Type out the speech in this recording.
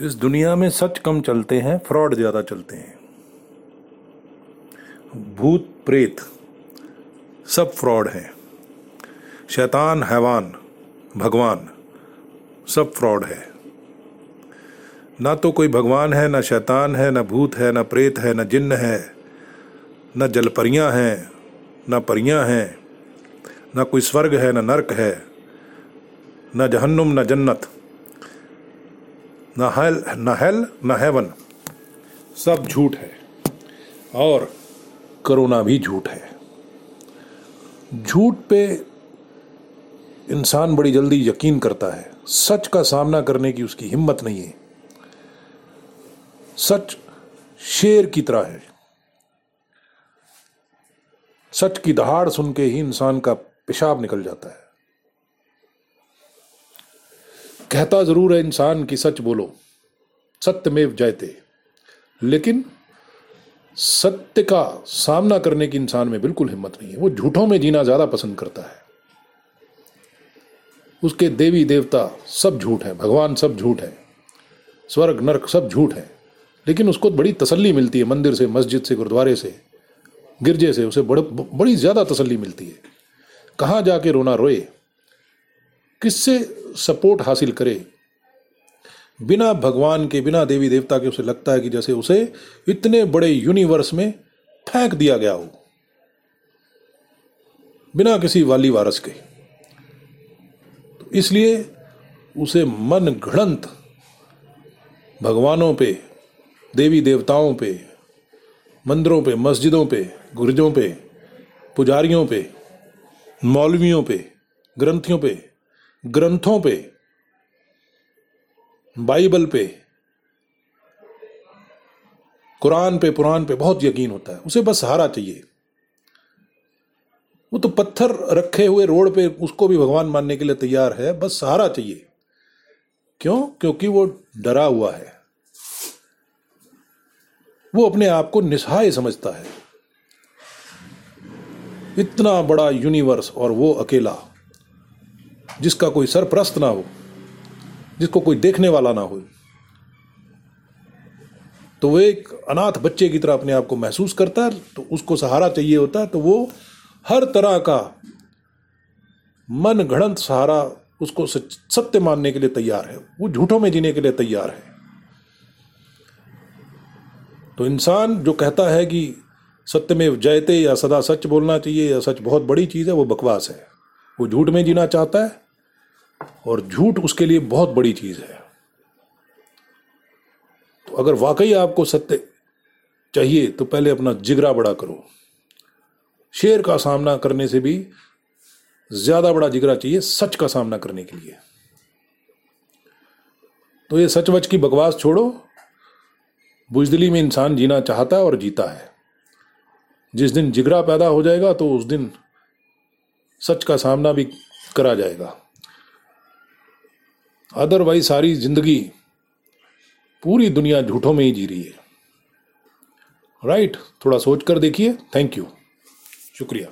इस दुनिया में सच कम चलते हैं, फ्रॉड ज़्यादा चलते हैं। भूत, प्रेत, सब फ्रॉड हैं। शैतान, हैवान, भगवान, सब फ्रॉड है। ना तो कोई भगवान है, ना शैतान है, ना भूत है, ना प्रेत है, ना जिन्न है, ना जलपरियाँ हैं, ना परियाँ हैं, ना कोई स्वर्ग है, ना नरक है, ना जहन्नुम, ना जन्नत। ना हेल ना हेल, ना हेवन सब झूठ है, और करोना भी झूठ है। झूठ पे इंसान बड़ी जल्दी यकीन करता है। सच का सामना करने की उसकी हिम्मत नहीं है। सच शेर की तरह है। सच की दहाड़ सुन के ही इंसान का पेशाब निकल जाता है। कहता ज़रूर है इंसान की सच बोलो सत्यमेव जयते। लेकिन सत्य का सामना करने की इंसान में बिल्कुल हिम्मत नहीं है। वो झूठों में जीना ज़्यादा पसंद करता है। उसके देवी देवता सब झूठ है भगवान सब झूठ है स्वर्ग नरक सब झूठ है। लेकिन उसको बड़ी तसल्ली मिलती है मंदिर से मस्जिद से गुरुद्वारे से गिरजे से उसे बड़, बड़ी ज़्यादा तसल्ली मिलती है। कहाँ जाके रोना रोए? किससे सपोर्ट हासिल करे? बिना भगवान के, बिना देवी देवता के उसे लगता है कि जैसे उसे इतने बड़े यूनिवर्स में फेंक दिया गया हो। बिना किसी वाली वारस के। तो इसलिए उसे मन घड़ंत भगवानों पे, देवी देवताओं पे, मंदिरों पे, मस्जिदों पे, गुरजों पे, पुजारियों पे, मौलवियों पे, ग्रंथियों पे ग्रंथों पे, बाइबल पे, कुरान पे, पुराण पे बहुत यकीन होता है। उसे बस सहारा चाहिए। वो तो पत्थर रखे हुए रोड पे, उसको भी भगवान मानने के लिए तैयार है। बस सहारा चाहिए। क्यों? क्योंकि वो डरा हुआ है। वो अपने आप को निसहाय समझता है। इतना बड़ा यूनिवर्स और वो अकेला। जिसका कोई सरप्रस्त ना हो, जिसको कोई देखने वाला ना हो। तो वो एक अनाथ बच्चे की तरह अपने आप को महसूस करता है तो उसको सहारा चाहिए होता है तो वो हर तरह का मन घड़ंत सहारा उसको सत्य मानने के लिए तैयार है। वो झूठों में जीने के लिए तैयार है। तो इंसान जो कहता है कि सत्य में जयते या सदा सच बोलना चाहिए या सच बहुत बड़ी चीज़ है, वो बकवास है। वो झूठ में जीना चाहता है और झूठ उसके लिए बहुत बड़ी चीज़ है। तो अगर वाकई आपको सत्य चाहिए तो पहले अपना जिगरा बड़ा करो। शेर का सामना करने से भी ज़्यादा बड़ा जिगरा चाहिए सच का सामना करने के लिए। तो ये सच वच की बकवास छोड़ो। बुजदिली में इंसान जीना चाहता है और जीता है। जिस दिन जिगरा पैदा हो जाएगा तो उस दिन सच का सामना भी करा जाएगा। अदरवाइज़ सारी ज़िंदगी पूरी दुनिया झूठों में ही जी रही है। राइट right, थोड़ा सोच कर देखिए। थैंक यू शुक्रिया।